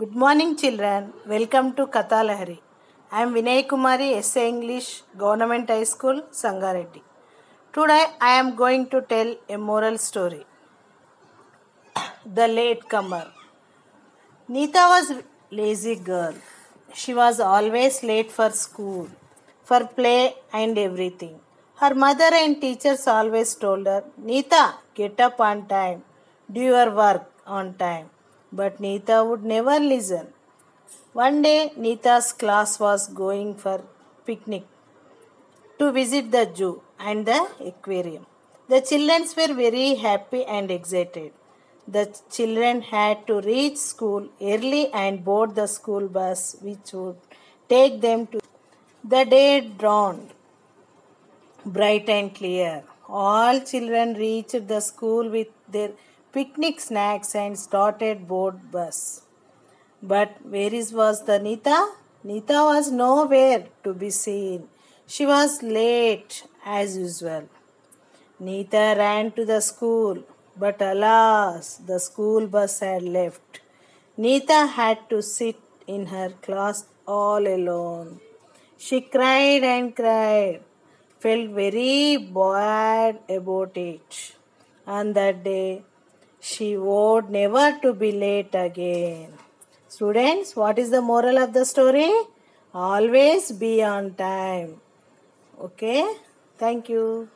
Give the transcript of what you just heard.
Good morning, children. Welcome to Kathalahari. I am Vinay Kumari, SA English, Government High School, Sangareddy. Today I am going to tell a moral story. the Late Comer. Neeta was a lazy girl. She was always late for school, for play and everything. Her mother and teachers always told her, Neeta, get up on time, do your work on time. But Neeta would never listen. One day, Neeta's class was going for picnic to visit the zoo and the aquarium. The children were very happy and excited. The children had to reach school early and board the school bus which would take them to the day dawned bright and clear. All children reached the school with their picnic snacks and started board bus. But where is was the Neeta? Neeta was nowhere to be seen. She was late as usual. Neeta ran to the school, but alas, the school bus had left. Nita had to sit in her class all alone. She cried and cried, felt very bad about it. On that day, she vowed never to be late again. Students, what is the moral of the story? Always be on time. Okay? Thank you.